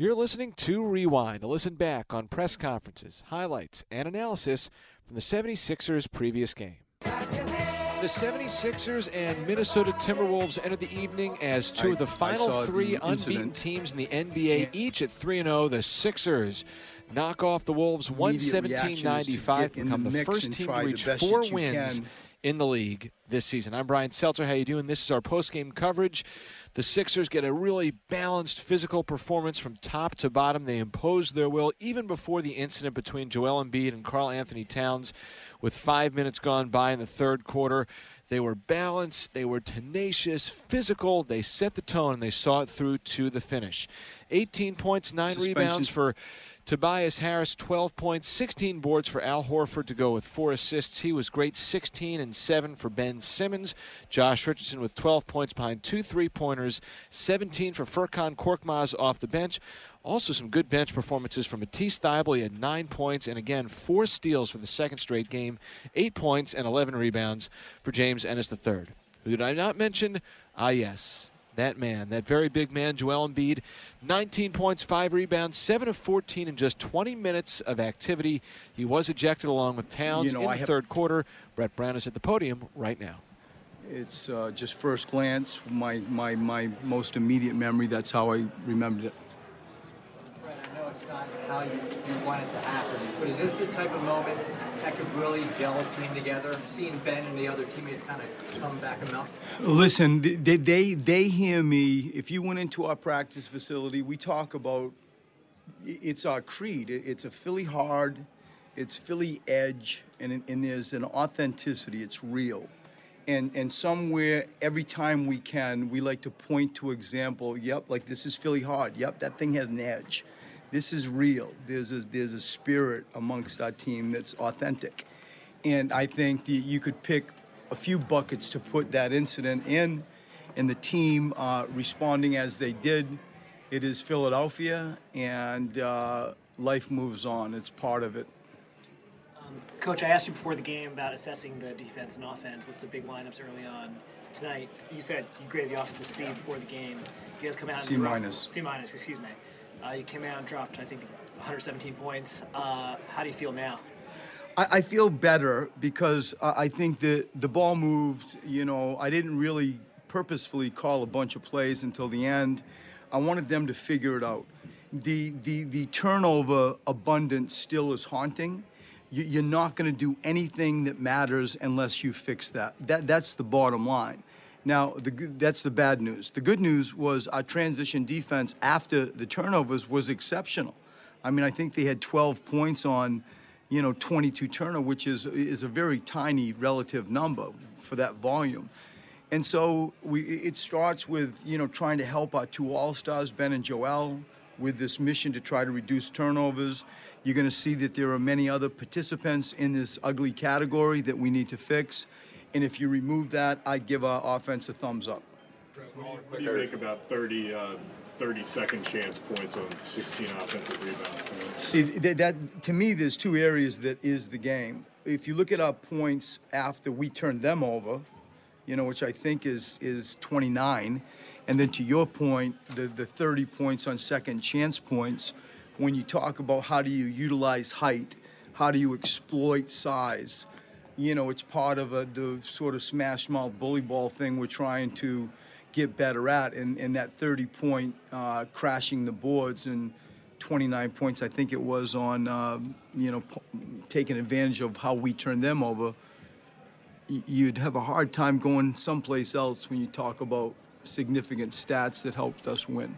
You're listening to Rewind, to listen back on press conferences, highlights, and analysis from the 76ers' previous game. The 76ers and Minnesota Timberwolves entered the evening as two of the final three the unbeaten teams in the NBA, each at 3 0. The Sixers knock off the Wolves Immediate 117 reaction to 95, become the the first team to reach four wins in the league this season. I'm Brian Seltzer. How you doing? This is our post-game coverage. The Sixers get a really balanced physical performance from top to bottom. They imposed their will even before the incident between Joel Embiid and Karl-Anthony Towns with 5 minutes gone by in the third quarter. They were balanced, they were tenacious, physical. They set the tone and they saw it through to the finish. 18 points, 9 Suspension. rebounds for Tobias Harris, 12 points, 16 boards for Al Horford to go with four assists. He was great, 16 and 7 for Ben Simmons. Josh Richardson with 12 points behind two three pointers, 17 for Furkan Korkmaz off the bench. Also, some good bench performances from Matisse Thybulle. He had nine points and again four steals for the second straight game, eight points and 11 rebounds for James Ennis III. Who did I not mention? Ah, yes, that man, that very big man, Joel Embiid, 19 points, 5 rebounds, 7 of 14 in just 20 minutes of activity. He was ejected along with Towns You know, in I the have- third quarter. Brett Brown is at the podium right now. It's uh, just first glance, my, my, my most immediate memory. That's how I remembered it. Brett, I know it's not how you, you want it to happen, but is this the type of moment that could really gel a team together? Seeing Ben and the other teammates kind of come back and melt? Listen, they, they, they hear me. If you went into our practice facility, we talk about it's our creed. It's a Philly hard, it's Philly edge, and, and there's an authenticity. It's real. And, and somewhere, every time we can, we like to point to example. Yep, like this is Philly hard. Yep, that thing had an edge. This is real. There's a, there's a spirit amongst our team that's authentic. And I think that you could pick a few buckets to put that incident in, and the team uh, responding as they did. It is Philadelphia, and uh, life moves on. It's part of it. Coach, I asked you before the game about assessing the defense and offense with the big lineups early on. Tonight, you said you graded the offense a C before the game. You guys come out and C minus. C minus, excuse me. Uh, you came out and dropped, I think, 117 points. Uh, how do you feel now? I, I feel better because I I think that the ball moved. You know, I didn't really purposefully call a bunch of plays until the end. I wanted them to figure it out. The the the turnover abundance still is haunting. You, you're not going to do anything that matters unless you fix that. That that's the bottom line. Now, the, that's the bad news. The good news was our transition defense after the turnovers was exceptional. I mean, I think they had 12 points on, you know, 22 turnover, which is is a very tiny relative number for that volume. And so we, it starts with you know trying to help our two all stars, Ben and Joel, with this mission to try to reduce turnovers. You're going to see that there are many other participants in this ugly category that we need to fix. And if you remove that, I'd give our offense a thumbs up. What do you make about 30, uh, 30 second chance points on 16 offensive rebounds. See, that, that to me, there's two areas that is the game. If you look at our points after we turned them over, you know, which I think is is 29, and then to your point, the the 30 points on second chance points. When you talk about how do you utilize height, how do you exploit size, you know, it's part of a, the sort of smash mouth bully ball thing we're trying to get better at. And, and that 30 point uh, crashing the boards and 29 points, I think it was on, um, you know, taking advantage of how we turned them over. You'd have a hard time going someplace else when you talk about significant stats that helped us win.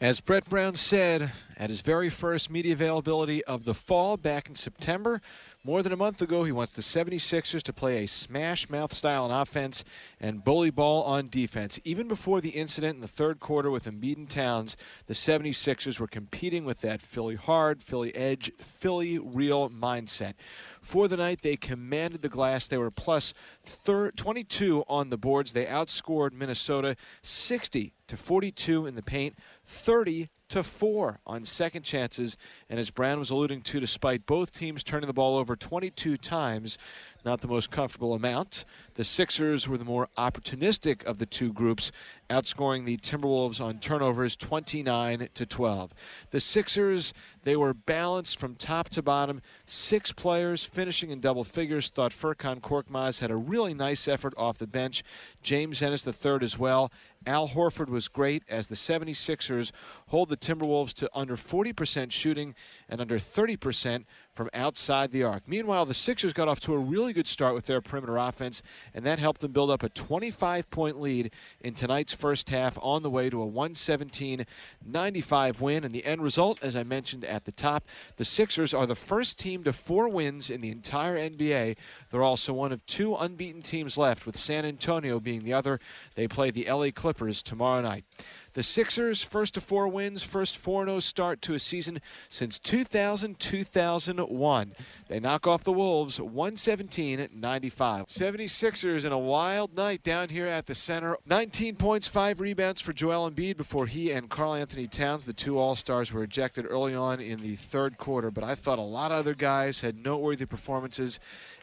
As Brett Brown said at his very first media availability of the fall back in September, more than a month ago, he wants the 76ers to play a smash mouth style on offense and bully ball on defense. Even before the incident in the third quarter with Embiid and Towns, the 76ers were competing with that Philly hard, Philly edge, Philly real mindset. For the night, they commanded the glass. They were plus thir- 22 on the boards. They outscored Minnesota 60 to 42 in the paint, 30 to 4 on second chances. And as Brown was alluding to, despite both teams turning the ball over 22 times, not the most comfortable amount, the Sixers were the more opportunistic of the two groups, outscoring the Timberwolves on turnovers 29 to 12. The Sixers, they were balanced from top to bottom. Six players finishing in double figures. Thought Furkan Korkmaz had a really nice effort off the bench. James Ennis the third as well. Al Horford was great as the 76ers hold the Timberwolves to under 40% shooting and under 30% from outside the arc. Meanwhile, the Sixers got off to a really good start with their perimeter offense, and that helped them build up a 25 point lead in tonight's first half on the way to a 117 95 win. And the end result, as I mentioned at the top, the Sixers are the first team to four wins in the entire NBA. They're also one of two unbeaten teams left, with San Antonio being the other. They play the LA Clippers tomorrow night. The Sixers, first to four wins, first 4 0 start to a season since 2000 2001. They knock off the Wolves 117 95. 76ers in a wild night down here at the center. 19 points, 5 rebounds for Joel Embiid before he and Karl-Anthony Towns, the two All Stars, were ejected early on in the third quarter. But I thought a lot of other guys had noteworthy performances.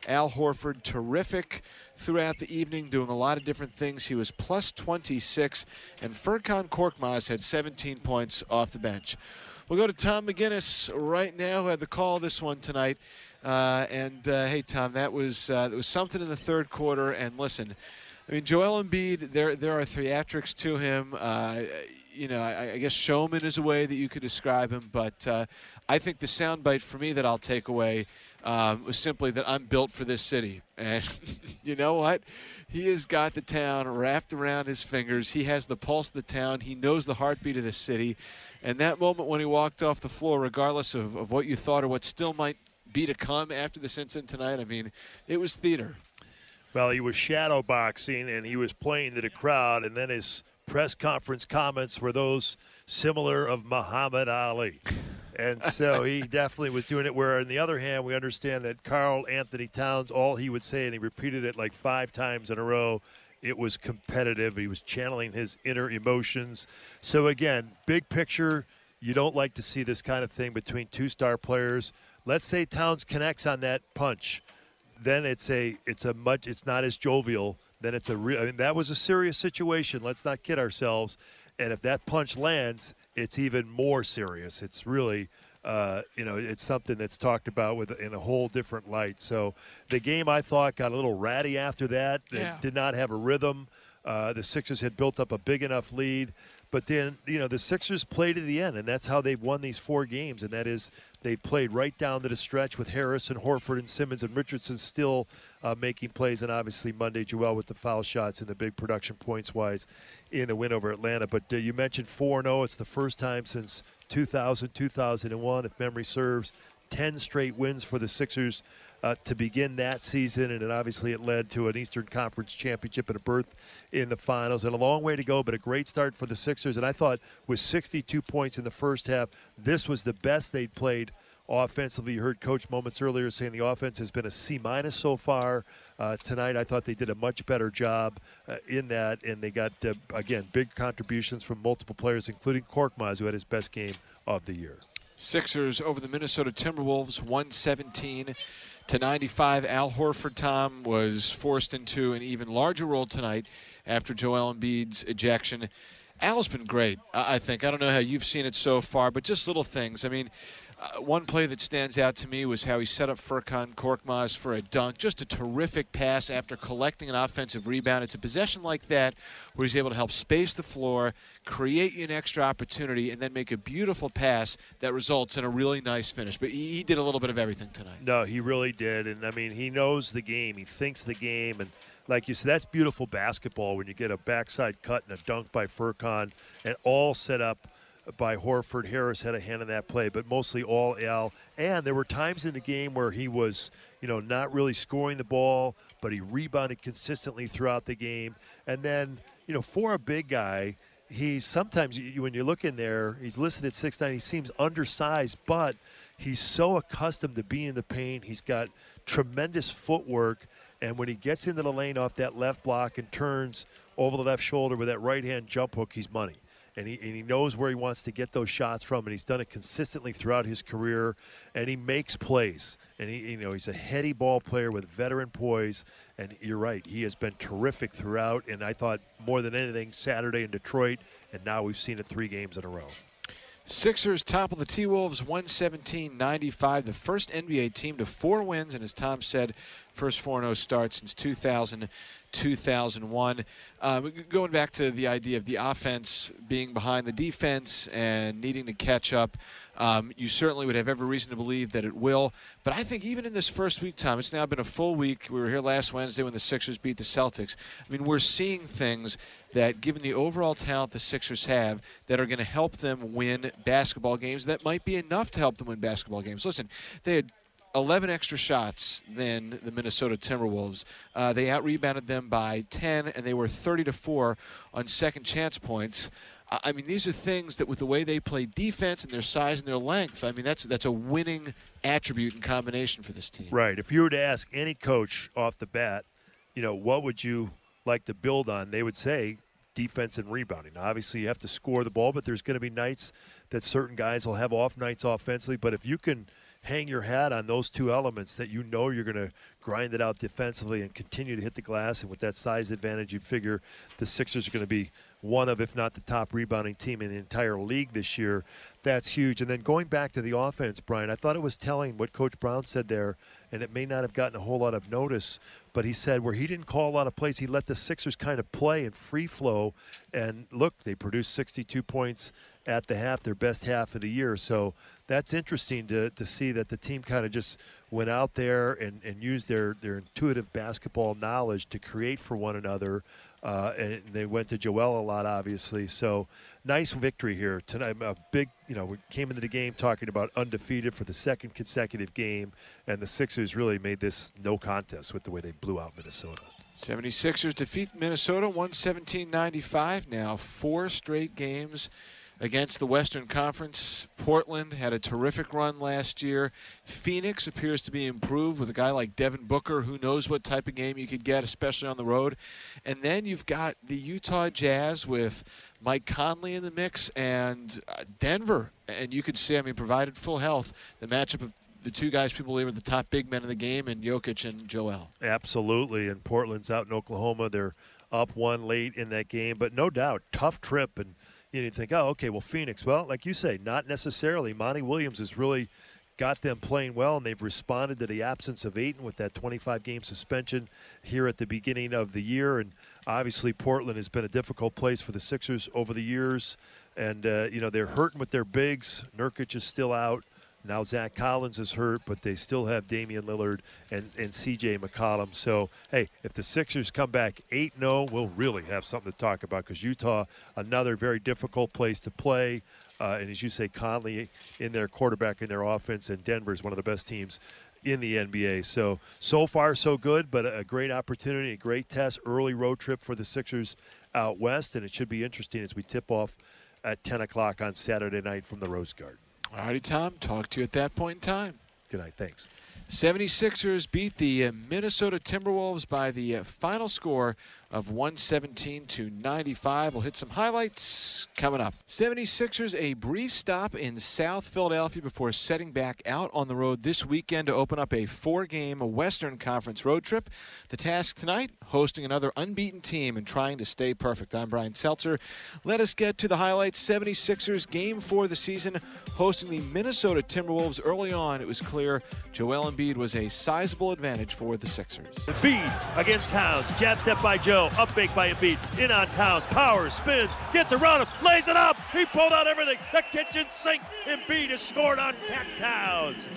Al Horford, terrific throughout the evening, doing a lot of different things. He was plus 26, and Furkan Korkmaz had 17 points off the bench. We'll go to Tom McGinnis right now, who had the call this one tonight. Uh, and uh, hey, Tom, that was uh, that was something in the third quarter. And listen, I mean, Joel Embiid, there there are theatrics to him. You know, I, I, guess showman is a way that you could describe him. But uh, I think the soundbite for me that I'll take away um, was simply that I'm built for this city. And you know what? He has got the town wrapped around his fingers. He has the pulse of the town. He knows the heartbeat of the city. And that moment when he walked off the floor, regardless of, of what you thought or what still might be to come after this incident tonight, I mean, it was theater. Well, he was shadow boxing and he was playing to the crowd, and then his press conference comments were those similar of Muhammad Ali. And so he definitely was doing it. Where, on the other hand, we understand that Karl-Anthony Towns, all he would say, and he repeated it like five times in a row, it was competitive. He was channeling his inner emotions. So, again, big picture, you don't like to see this kind of thing between two star players. Let's say Towns connects on that punch. Then it's a it's a much it's not as jovial. Then it's a real. I mean, that was a serious situation. Let's not kid ourselves. And if that punch lands, it's even more serious. It's really, uh, you know, it's something that's talked about with in a whole different light. So the game I thought got a little ratty after that. Yeah. It did not have a rhythm. Uh, the Sixers had built up a big enough lead, but then you know the Sixers played to the end, and that's how they've won these four games. And that is they've played right down to the stretch with Harris and Horford and Simmons and Richardson still uh, making plays, and obviously Monday Joel with the foul shots and the big production points wise in the win over Atlanta. But uh, you mentioned four 0 It's the first time since 2000 2001, if memory serves. 10 straight wins for the Sixers uh, to begin that season, and obviously it led to an Eastern Conference championship and a berth in the finals. And a long way to go, but a great start for the Sixers. And I thought with 62 points in the first half, this was the best they'd played offensively. You heard Coach moments earlier saying the offense has been a C minus so far. Uh, tonight, I thought they did a much better job uh, in that, and they got uh, again big contributions from multiple players, including Korkmaz, who had his best game of the year. Sixers over the Minnesota Timberwolves, 117 to 95. Al Horford, Tom, was forced into an even larger role tonight after Joel Embiid's ejection. Al's been great, I think. I don't know how you've seen it so far, but just little things. I mean, uh, one play that stands out to me was how he set up Furkan Korkmaz for a dunk. Just a terrific pass after collecting an offensive rebound. It's a possession like that where he's able to help space the floor, create you an extra opportunity, and then make a beautiful pass that results in a really nice finish. But he, he did a little bit of everything tonight. No, he really did. And, I mean, he knows the game, he thinks the game. And, like you said, that's beautiful basketball when you get a backside cut and a dunk by Furkan and all set up – by Horford. Harris had a hand in that play, but mostly all Al. And there were times in the game where he was, you know, not really scoring the ball, but he rebounded consistently throughout the game. And then, you know, for a big guy, he's sometimes when you look in there, he's listed at six nine. He seems undersized, but he's so accustomed to being in the paint. He's got tremendous footwork, and when he gets into the lane off that left block and turns over the left shoulder with that right hand jump hook, he's money and he, and he knows where he wants to get those shots from, and he's done it consistently throughout his career, and he makes plays. And he, you know, he's a heady ball player with veteran poise, and you're right, he has been terrific throughout. And I thought more than anything, Saturday in Detroit, and now we've seen it three games in a row. Sixers top of the T Wolves 117 95. The first NBA team to four wins, and as Tom said, first 4 0 start since 2000 2001. Um, going back to the idea of the offense being behind the defense and needing to catch up, um, you certainly would have every reason to believe that it will. But I think even in this first week, Tom, it's now been a full week. We were here last Wednesday when the Sixers beat the Celtics. I mean, we're seeing things that, given the overall talent the Sixers have, that are going to help them win basketball games. That might be enough to help them win basketball games. Listen, they had 11 extra shots than the Minnesota Timberwolves. Uh, they out rebounded them by 10, and they were 30 to 4 on second chance points. I mean, these are things that, with the way they play defense and their size and their length, I mean, that's that's a winning attribute and combination for this team. Right. If you were to ask any coach off the bat, you know, what would you like to build on? They would say defense and rebounding. Now, obviously, you have to score the ball, but there's going to be nights that certain guys will have off nights offensively. But if you can hang your hat on those two elements that you know you're going to grind it out defensively and continue to hit the glass. And with that size advantage, you figure the Sixers are going to be one of, if not the top rebounding team in the entire league this year. That's huge. And then going back to the offense, Brian, I thought it was telling what Coach Brown said there, and it may not have gotten a whole lot of notice, but he said where he didn't call a lot of plays, he let the Sixers kind of play in free flow. And look, they produced 62 points at the half, their best half of the year. So that's interesting to, to see that the team kind of just went out there and, and used their, their intuitive basketball knowledge to create for one another. Uh, and they went to Joel a lot, obviously. So nice victory here tonight. A big, you know, we came into the game talking about undefeated for the second consecutive game, and the Sixers really made this no contest with the way they blew out Minnesota. 76ers defeat Minnesota 117 95. Now, four straight games against the Western Conference. Portland had a terrific run last year. Phoenix appears to be improved with a guy like Devin Booker, who knows what type of game you could get, especially on the road. And then you've got the Utah Jazz with Mike Conley in the mix and uh, Denver. And you could see, I mean, provided full health, the matchup of the two guys people believe are the top big men in the game, and Jokic and Joel. Absolutely. And Portland's out in Oklahoma. They're up one late in that game, but no doubt, tough trip. And you, know, you think, oh, okay, well, Phoenix. Well, like you say, not necessarily. Monty Williams has really got them playing well, and they've responded to the absence of Ayton with that 25 game suspension here at the beginning of the year. And obviously, Portland has been a difficult place for the Sixers over the years. And, uh, you know, they're hurting with their bigs. Nurkic is still out. Now Zach Collins is hurt, but they still have Damian Lillard and, and C.J. McCollum. So, hey, if the Sixers come back 8 0, we'll really have something to talk about because Utah, another very difficult place to play. Uh, and as you say, Conley in their quarterback in their offense, and Denver is one of the best teams in the NBA. So, so far, so good, but a great opportunity, a great test, early road trip for the Sixers out west. And it should be interesting as we tip off at 10 o'clock on Saturday night from the Rose Garden. All righty, Tom. Talk to you at that point in time. Good night. Thanks. 76ers beat the uh, Minnesota Timberwolves by the uh, final score of 117 to 95. We'll hit some highlights coming up. 76ers a brief stop in South Philadelphia before setting back out on the road this weekend to open up a four-game Western Conference road trip. The task tonight, hosting another unbeaten team and trying to stay perfect. I'm Brian Seltzer. Let us get to the highlights. 76ers game 4 of the season hosting the Minnesota Timberwolves early on. It was clear Joel Embiid was a sizable advantage for the Sixers. Embiid against Towns. Jab step by Joe. Up fake by Embiid. In on Towns. Powers. Spins. Gets around him. Lays it up. He pulled out everything. The kitchen sink. Embiid has scored on Cat Towns.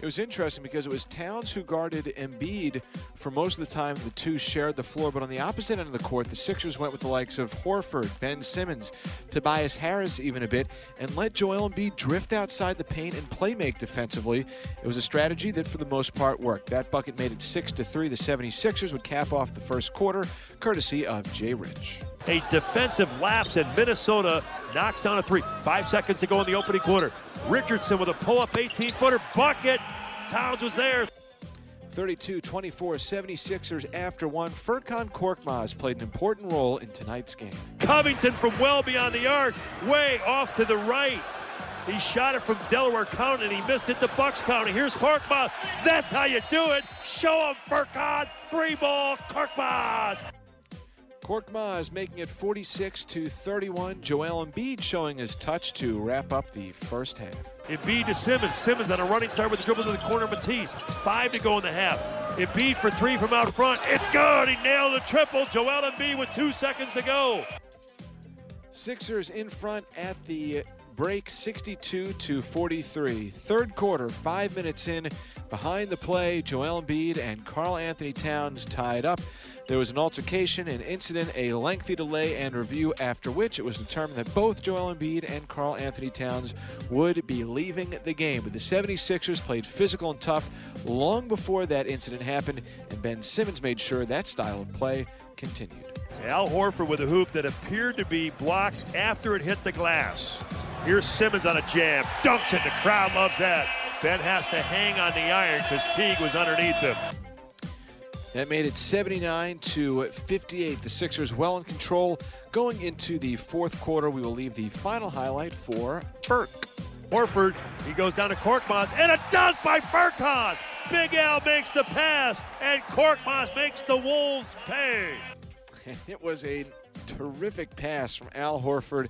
It was interesting because it was Towns who guarded Embiid for most of the time. The two shared the floor, but on the opposite end of the court, the Sixers went with the likes of Horford, Ben Simmons, Tobias Harris even a bit, and let Joel Embiid drift outside the paint and play make defensively. It was a strategy that for the most part worked. That bucket made it 6 to 3. The 76ers would cap off the first quarter, courtesy of Jay Rich. A defensive lapse, and Minnesota knocks down a three. Five seconds to go in the opening quarter. Richardson with a pull-up 18-footer bucket. Towns was there. 32 24 76ers after one. Furkan Korkmaz played an important role in tonight's game. Covington from well beyond the arc, way off to the right. He shot it from Delaware County and he missed it to Bucks County. Here's Korkmaz. That's how you do it. Show him Furkan. Three ball, Korkmaz. Korkmaz making it 46 to 31. Joel Embiid showing his touch to wrap up the first half. Embiid to Simmons. Simmons on a running start with the dribble to the corner. Matisse. Five to go in the half. Embiid for three from out front. It's good. He nailed the triple. Joel Embiid with two seconds to go. Sixers in front at the break 62 to 43. Third quarter, five minutes in. Behind the play, Joel Embiid and Karl-Anthony Towns tied up. There was an altercation, an incident, a lengthy delay and review, after which it was determined that both Joel Embiid and Karl-Anthony Towns would be leaving the game. But the 76ers played physical and tough long before that incident happened, and Ben Simmons made sure that style of play continued. Al Horford with a hoop that appeared to be blocked after it hit the glass. Here's Simmons on a jam. Dunks it. The crowd loves that. Ben has to hang on the iron because Teague was underneath him. That made it 79 to 58. The Sixers well in control. Going into the fourth quarter, we will leave the final highlight for Furk. Horford, he goes down to Korkmaz, and a dunk by Furkan. Big Al makes the pass, and Korkmaz makes the Wolves pay. It was a terrific pass from Al Horford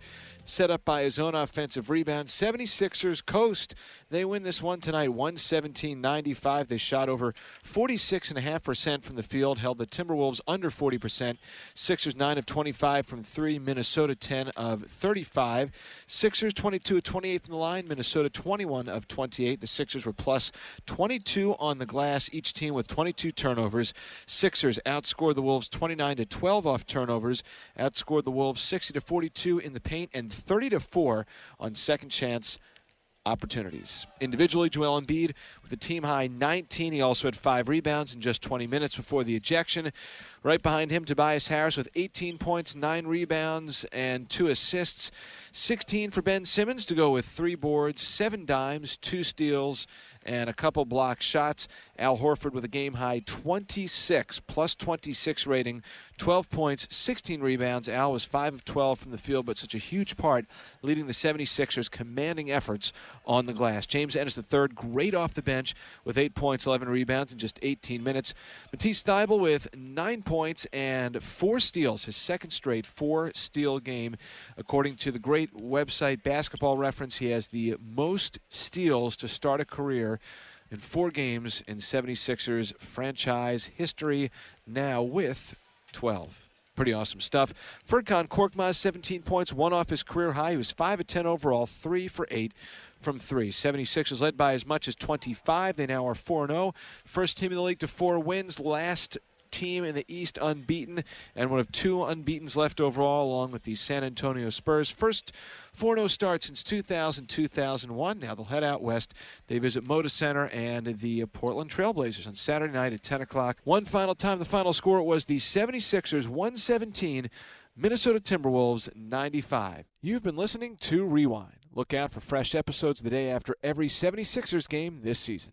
set up by his own offensive rebound. 76ers coast. They win this one tonight 117 95. They shot over 46.5% from the field, held the Timberwolves under 40%. Sixers 9 of 25 from 3, Minnesota 10 of 35. Sixers 22 of 28 from the line, Minnesota 21 of 28. The Sixers were plus 22 on the glass, each team with 22 turnovers. Sixers outscored the Wolves 29 to 12 off turnovers, outscored the Wolves 60 to 42 in the paint, and 30 to 4 on second chance opportunities. Individually, Joel Embiid with a team high 19. He also had five rebounds in just 20 minutes before the ejection. Right behind him, Tobias Harris with 18 points, nine rebounds, and two assists. 16 for Ben Simmons to go with three boards, seven dimes, two steals, and a couple block shots. Al Horford with a game high 26, plus 26 rating, 12 points, 16 rebounds. Al was 5 of 12 from the field, but such a huge part leading the 76ers commanding efforts on the glass. James Ennis III, great off the bench with 8 points, 11 rebounds in just 18 minutes. Matisse Thybulle with 9 points and 4 steals, his second straight 4 steal game. According to the great website Basketball Reference, he has the most steals to start a career in four games in 76ers franchise history, now with 12. Pretty awesome stuff. Furkan Korkmaz, 17 points, one off his career high. He was 5 of 10 overall, 3 for 8 from 3. 76ers led by as much as 25. They now are 4 0. First team in the league to four wins. Last team in the East unbeaten, and one of two unbeatens left overall, along with the San Antonio Spurs. First 4 0 start since 2000 2001. Now they'll head out west. They visit Moda Center and the uh, Portland Trailblazers on Saturday night at 10 o'clock. One final time, the final score was the 76ers 117, Minnesota Timberwolves 95. You've been listening to Rewind. Look out for fresh episodes the day after every 76ers game this season.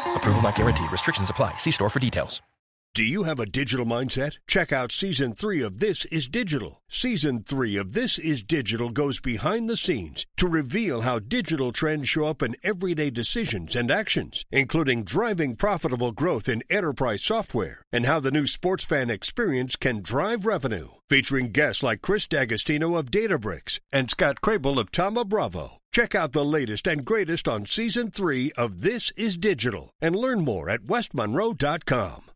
Approval not guaranteed. Restrictions apply. See store for details. Do you have a digital mindset? Check out season three of This Is Digital. Season three of This Is Digital goes behind the scenes to reveal how digital trends show up in everyday decisions and actions, including driving profitable growth in enterprise software and how the new sports fan experience can drive revenue. Featuring guests like Chris D'Agostino of Databricks and Scott Crable of Tama Bravo. Check out the latest and greatest on season three of This Is Digital and learn more at westmonroe.com.